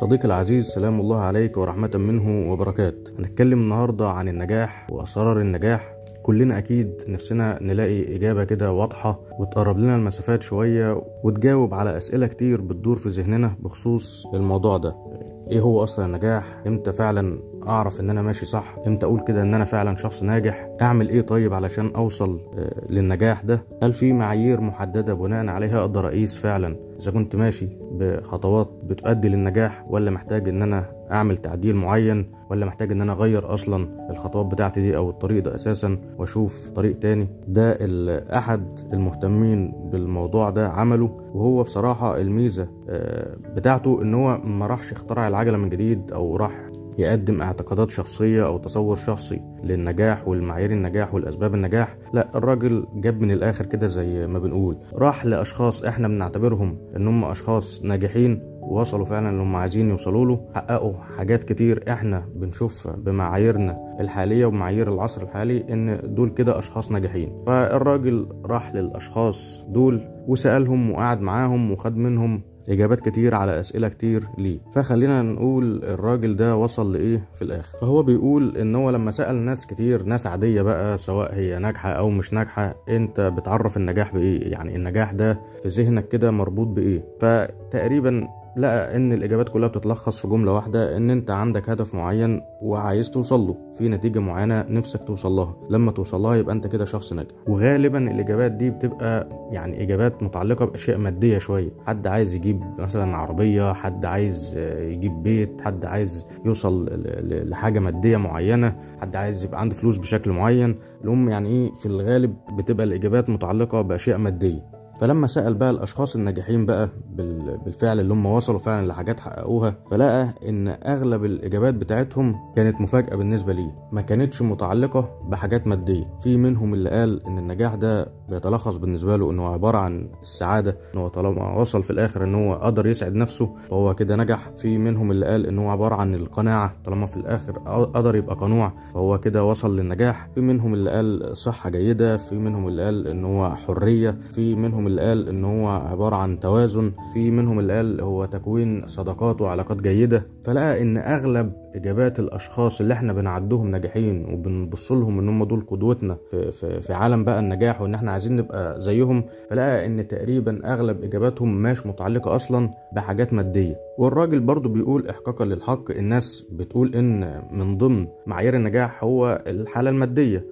صديقي العزيز سلام الله عليك ورحمة منه وبركاته. هنتكلم النهاردة عن النجاح وأسرار النجاح. كلنا أكيد نفسنا نلاقي إجابة كده واضحة وتقرب لنا المسافات شوية وتجاوب على أسئلة كتير بتدور في ذهننا بخصوص الموضوع ده. إيه هو أصلا النجاح؟ إمتى فعلا أعرف إن أنا ماشي صح؟ إمتى أقول كده إن أنا فعلا شخص ناجح؟ أعمل إيه طيب علشان أوصل آه، للنجاح ده؟ هل في معايير محددة بناء عليها أقدر أقيس فعلا إذا كنت ماشي بخطوات بتؤدي للنجاح ولا محتاج إن أنا أعمل تعديل معين ولا محتاج إن أنا أغير أصلا الخطوات بتاعتي دي أو الطريق ده أساسا وأشوف طريق تاني؟ ده أحد المهتمين بالموضوع ده عمله وهو بصراحة الميزة آه، بتاعته إن هو ما راحش اخترع العجلة من جديد أو راح يقدم اعتقادات شخصية أو تصور شخصي للنجاح والمعايير النجاح والأسباب النجاح لا الراجل جاب من الآخر كده زي ما بنقول. راح لأشخاص إحنا بنعتبرهم إن هم أشخاص ناجحين ووصلوا فعلا اللي هم عايزين يوصلوا له حققوا حاجات كتير إحنا بنشوفها بمعاييرنا الحالية ومعايير العصر الحالي إن دول كده أشخاص ناجحين. فالراجل راح للأشخاص دول وسألهم وقعد معاهم وخد منهم إجابات كتير على أسئلة كتير ليه. فخلينا نقول الراجل ده وصل لإيه في الآخر. فهو بيقول إن هو لما سأل ناس كتير ناس عادية بقى سواء هي ناجحة أو مش ناجحة أنت بتعرف النجاح بإيه؟ يعني النجاح ده في ذهنك كده مربوط بإيه؟ فتقريبا لقى إن الإجابات كلها بتتلخص في جملة واحدة إن أنت عندك هدف معين وعايز توصل له في نتيجة معينة نفسك توصل لها. لما توصل لها يبقى أنت كده شخص ناجح. وغالبا الإجابات دي بتبقى يعني إجابات متعلقة بأشياء مادية شوية. حد عايز يجيب مثلا عربية حد عايز يجيب بيت حد عايز يوصل لحاجة مادية معينة حد عايز يبقى عنده فلوس بشكل معين. المهم يعني إيه في الغالب بتبقى الإجابات متعلقة بأشياء مادية. فلما سأل بقى الأشخاص الناجحين بقى بال- بالفعل اللي هم وصلوا فعلا لحاجات حققوها فلقى إن أغلب الإجابات بتاعتهم كانت مفاجأة بالنسبة ليه. ما كانتش متعلقة بحاجات مادية. في منهم اللي قال إن النجاح ده بيتلخص بالنسبة له إنه عبارة عن السعادة إن هو طالما وصل في الآخر إن هو قدر يسعد نفسه فهو كده نجح. في منهم اللي قال إن هو عبارة عن القناعة طالما في الآخر قدر يبقى قنوع فهو كده وصل للنجاح. في منهم اللي قال صحة جيدة في منهم اللي قال إن هو حرية في منهم اللي قال إن هو عبارة عن توازن. في منهم اللي قال هو تكوين صداقات وعلاقات جيدة. فلقى إن أغلب إجابات الأشخاص اللي إحنا بنعدهم ناجحين وبنبص لهم إن هم دول قدوتنا في, في, عالم بقى النجاح وإن إحنا عايزين نبقى زيهم فلقى إن تقريبا أغلب إجاباتهم مش متعلقة أصلا بحاجات مادية. والراجل برضو بيقول إحقاقا للحق الناس بتقول إن من ضمن معايير النجاح هو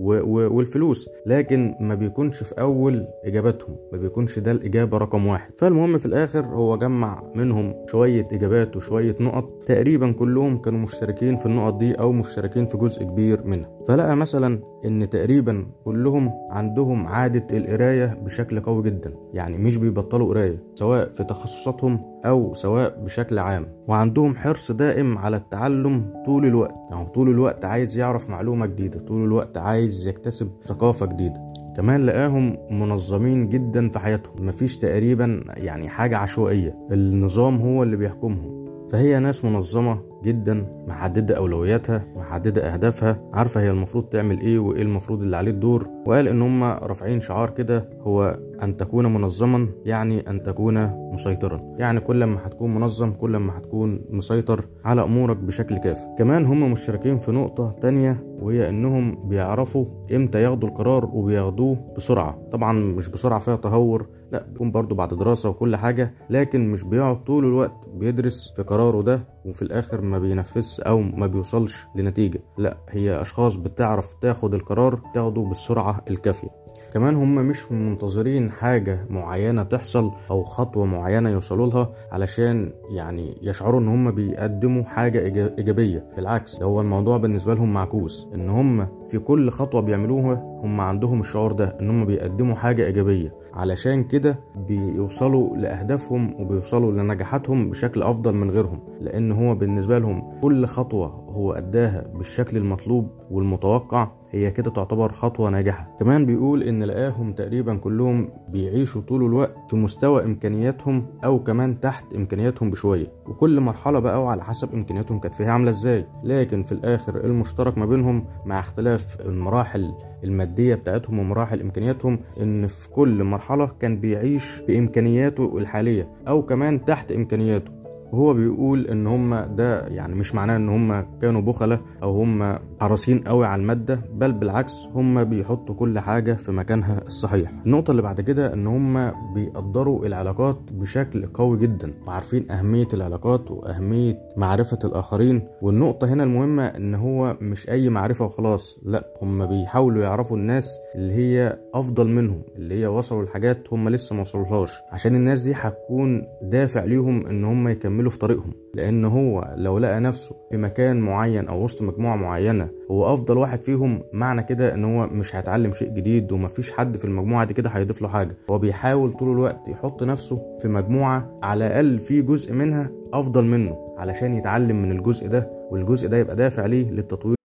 و- و- والفلوس لكن ما بيكونش في أول إجاباتهم ما بيكونش يكونش ده الإجابة رقم واحد. فالمهم في الآخر هو جمع منهم شوية إجابات وشوية نقط تقريبا كلهم كانوا مشتركين في النقط دي أو مشتركين في جزء كبير منها. فلقى مثلا إن تقريبا كلهم عندهم عادة القراية بشكل قوي جدا يعني مش بيبطلوا قراية سواء في تخصصاتهم أو سواء بشكل عام. وعندهم حرص دائم على التعلم طول الوقت يعني طول الوقت عايز يعرف معلومة جديدة طول الوقت عايز يكتسب ثقافة جديدة. كمان لقاهم منظمين جدا في حياتهم مفيش تقريبا يعني حاجة عشوائية النظام هو اللي بيحكمهم. فهي ناس منظمة جدا محددة أولوياتها محددة أهدافها عارفة هي المفروض تعمل إيه وإيه المفروض اللي عليه الدور وقال إن هم رافعين شعار كده هو أن تكون منظما يعني أن تكون مسيطرا. يعني كل ما هتكون منظم كل ما هتكون مسيطر على أمورك بشكل كافي. كمان هم مشتركين في نقطة تانية وهي إنهم بيعرفوا إمتى ياخدوا القرار وبياخدوه بسرعة. طبعا مش بسرعة فيها تهور لا بيكون برضو بعد دراسة وكل حاجة لكن مش بيقعد طول الوقت بيدرس في قراره ده وفي الآخر ما بينفذش أو ما بيوصلش لنتيجة. لا هي أشخاص بتعرف تاخد القرار تاخده بالسرعة الكافية. كمان هم مش منتظرين حاجة معينة تحصل أو خطوة معينة يوصلوا لها علشان يعني يشعروا إن هم بيقدموا حاجة إيجابية. بالعكس ده هو الموضوع بالنسبة لهم معكوس. إن هم في كل خطوة بيعملوها هم عندهم الشعور ده إن هم بيقدموا حاجة إيجابية. علشان كده بيوصلوا لأهدافهم وبيوصلوا لنجاحاتهم بشكل أفضل من غيرهم. لأن هو بالنسبة لهم كل خطوة هو أداها بالشكل المطلوب والمتوقع هي كده تعتبر خطوة ناجحة. كمان بيقول إن لقاهم تقريبا كلهم بيعيشوا طول الوقت في مستوى إمكانياتهم أو كمان تحت إمكانياتهم بشوية. وكل مرحلة بقى وعلى حسب إمكانياتهم كانت فيها عاملة إزاي. لكن في الآخر المشترك ما بينهم مع اختلاف المراحل المادية بتاعتهم ومراحل إمكانياتهم إن في كل مرحلة كان بيعيش بإمكانياته الحالية أو كمان تحت إمكانياته. وهو بيقول إن هم ده يعني مش معناه إن هم كانوا بخلة أو هم حريصين قوي على المادة بل بالعكس هم بيحطوا كل حاجة في مكانها الصحيح. النقطة اللي بعد كده إن هم بيقدروا العلاقات بشكل قوي جدا وعارفين أهمية العلاقات وأهمية معرفة الآخرين. والنقطة هنا المهمة إن هو مش أي معرفة وخلاص لأ هم بيحاولوا يعرفوا الناس اللي هي أفضل منهم اللي هي وصلوا لحاجات هم لسه ما وصلوهاش. عشان الناس دي هتكون دافع ليهم إن هم يكملوا يكملوا في طريقهم لأن هو لو لقى نفسه في مكان معين أو وسط مجموعة معينة هو أفضل واحد فيهم معنى كده إن هو مش هيتعلم شيء جديد ومفيش حد في المجموعة دي كده هيضيف له حاجة هو بيحاول طول الوقت يحط نفسه في مجموعة على الأقل في جزء منها أفضل منه علشان يتعلم من الجزء ده والجزء ده يبقى دافع ليه للتطوير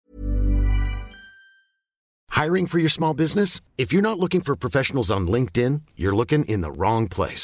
Hiring for your small business? If you're not looking for professionals on LinkedIn, you're looking in the wrong place.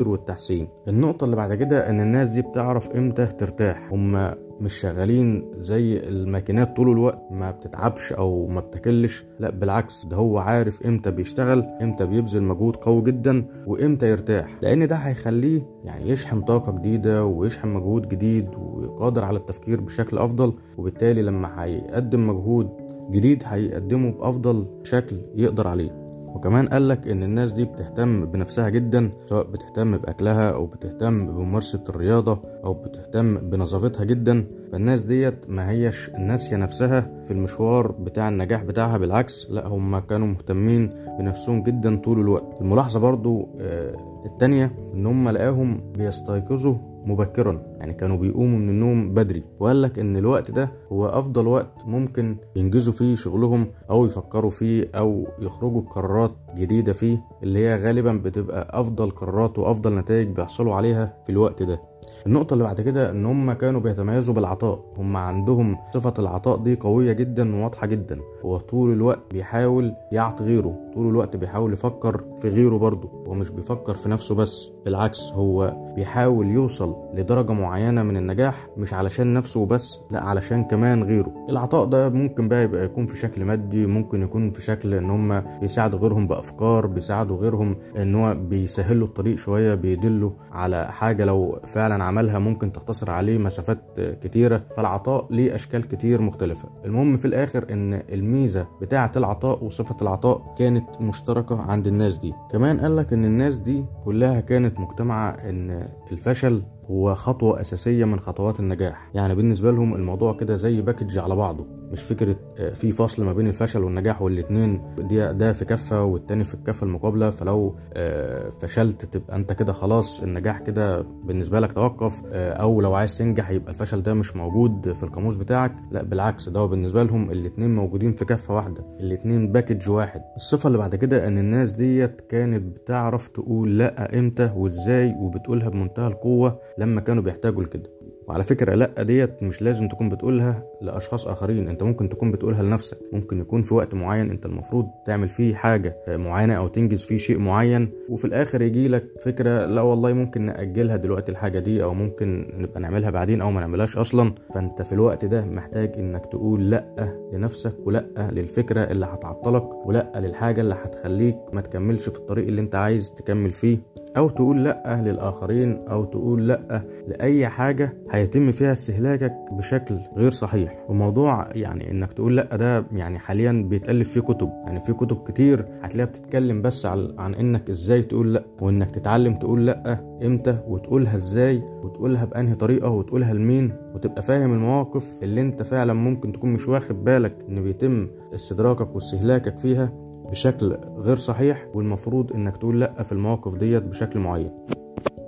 والتحسين. النقطة اللي بعد كده إن الناس دي بتعرف إمتى ترتاح. هم مش شغالين زي الماكينات طول الوقت ما بتتعبش أو ما بتكلش لا بالعكس ده هو عارف إمتى بيشتغل إمتى بيبذل مجهود قوي جدا وإمتى يرتاح. لأن ده هيخليه يعني يشحن طاقة جديدة ويشحن مجهود جديد وقادر على التفكير بشكل أفضل. وبالتالي لما هيقدم مجهود جديد هيقدمه بأفضل شكل يقدر عليه. وكمان قالك إن الناس دي بتهتم بنفسها جدا سواء بتهتم بأكلها أو بتهتم بممارسة الرياضة أو بتهتم بنظافتها جدا. فالناس ديت ما هيش ناسية نفسها في المشوار بتاع النجاح بتاعها بالعكس لا هم كانوا مهتمين بنفسهم جدا طول الوقت. الملاحظة برضو آه التانية إن هم لقاهم بيستيقظوا مبكرا. يعني كانوا بيقوموا من النوم بدري. وقال لك إن الوقت ده هو أفضل وقت ممكن ينجزوا فيه شغلهم أو يفكروا فيه أو يخرجوا بقرارات جديدة فيه اللي هي غالبا بتبقى أفضل قرارات وأفضل نتائج بيحصلوا عليها في الوقت ده. النقطة اللي بعد كده إن هم كانوا بيتميزوا بالعطاء. هم عندهم صفة العطاء دي قوية جدا وواضحة جدا. هو طول الوقت بيحاول يعطي غيره طول الوقت بيحاول يفكر في غيره برضه. هو مش بيفكر في نفسه بس بالعكس هو بيحاول يوصل لدرجة معينة من النجاح مش علشان نفسه بس لا علشان كمان غيره. العطاء ده ممكن بقى يبقى يكون في شكل مادي ممكن يكون في شكل إن هم بيساعدوا غيرهم بافكار بيساعدوا غيرهم إن هو بيسهلوا الطريق شوية بيدلوا على حاجة لو فعلا عملها ممكن تختصر عليه مسافات كتيرة. فالعطاء ليه أشكال كتير مختلفة. المهم في الآخر إن الميزة بتاعة العطاء وصفة العطاء كانت مشتركة عند الناس دي. كمان قالك إن الناس دي كلها كانت مجتمعة إن الفشل هو خطوة أساسية من خطوات النجاح. يعني بالنسبة لهم الموضوع كده زي package على بعضه. مش فكرة في فصل ما بين الفشل والنجاح والاتنين. دي ده في كفة والتاني في الكفة المقابلة. فلو فشلت تبقى انت كده خلاص النجاح كده بالنسبة لك توقف. أو لو عايز تنجح يبقى الفشل ده مش موجود في القاموس بتاعك. لا بالعكس ده بالنسبة لهم الاتنين موجودين في كفة واحدة. الاتنين package واحد. الصفة اللي بعد كده إن الناس ديت كانت بتعرف تقول لأ إمتى وإزاي وبتقولها بمنتهى القوة. لما كانوا بيحتاجوا لكده. وعلى فكرة لا ديت مش لازم تكون بتقولها لأشخاص آخرين. أنت ممكن تكون بتقولها لنفسك. ممكن يكون في وقت معين أنت المفروض تعمل فيه حاجة معينة أو تنجز فيه شيء معين وفي الآخر يجي لك فكرة لا والله ممكن نأجلها دلوقتي الحاجة دي أو ممكن نبقى نعملها بعدين أو ما نعملهاش أصلا. فأنت في الوقت ده محتاج إنك تقول لا لنفسك ولا للفكرة اللي هتعطلك ولا للحاجة اللي هتخليك ما تكملش في الطريق اللي أنت عايز تكمل فيه. أو تقول لأ للآخرين أو تقول لأ لأي حاجة هيتم فيها استهلاكك بشكل غير صحيح. وموضوع يعني إنك تقول لأ ده يعني حاليا بيتألف فيه كتب. يعني في كتب كتير هتلاقيها بتتكلم بس عن, إنك إزاي تقول لأ وإنك تتعلم تقول لأ إمتى وتقولها إزاي وتقولها بأنهي طريقة وتقولها لمين. وتبقى فاهم المواقف اللي أنت فعلا ممكن تكون مش واخد بالك إن بيتم استدراكك واستهلاكك فيها. بشكل غير صحيح والمفروض إنك تقول لأ في المواقف ديت بشكل معين.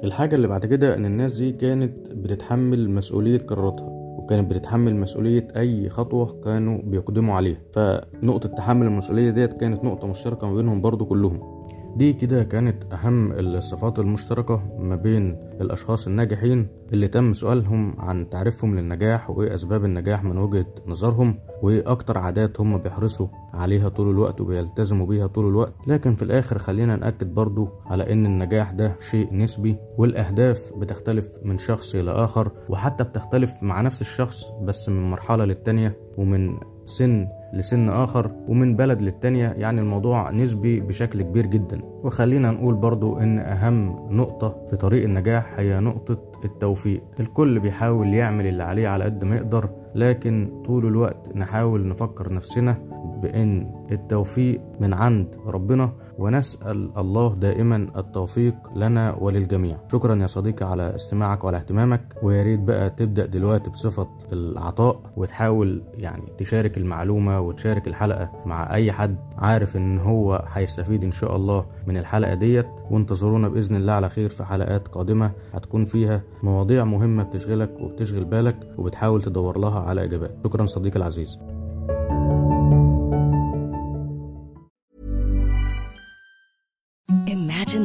الحاجة اللي بعد كده إن الناس دي كانت بتتحمل مسؤولية قراراتها وكانت بتتحمل مسؤولية أي خطوة كانوا بيقدموا عليها. فنقطة تحمل المسؤولية ديت كانت نقطة مشتركة ما بينهم برضو كلهم. دي كده كانت أهم الصفات المشتركة ما بين الأشخاص الناجحين اللي تم سؤالهم عن تعريفهم للنجاح وإيه أسباب النجاح من وجهة نظرهم وإيه أكتر عادات هم بيحرصوا عليها طول الوقت وبيلتزموا بيها طول الوقت. لكن في الآخر خلينا نأكد برضو على إن النجاح ده شيء نسبي والأهداف بتختلف من شخص إلى آخر وحتى بتختلف مع نفس الشخص بس من مرحلة للتانية ومن سن لسن آخر ومن بلد للتانية يعني الموضوع نسبي بشكل كبير جدا. وخلينا نقول برضو إن أهم نقطة في طريق النجاح هي نقطة التوفيق. الكل بيحاول يعمل اللي عليه على قد ما يقدر لكن طول الوقت نحاول نفكر نفسنا بأن التوفيق من عند ربنا ونسأل الله دائما التوفيق لنا وللجميع. شكرا يا صديقي على استماعك وعلى اهتمامك. ويا ريت بقى تبدأ دلوقتي بصفة العطاء وتحاول يعني تشارك المعلومة وتشارك الحلقة مع أي حد عارف إن هو هيستفيد إن شاء الله من الحلقة ديت. وانتظرونا بإذن الله على خير في حلقات قادمة هتكون فيها مواضيع مهمة بتشغلك وبتشغل بالك وبتحاول تدور لها على إجابات. شكرا صديقي العزيز.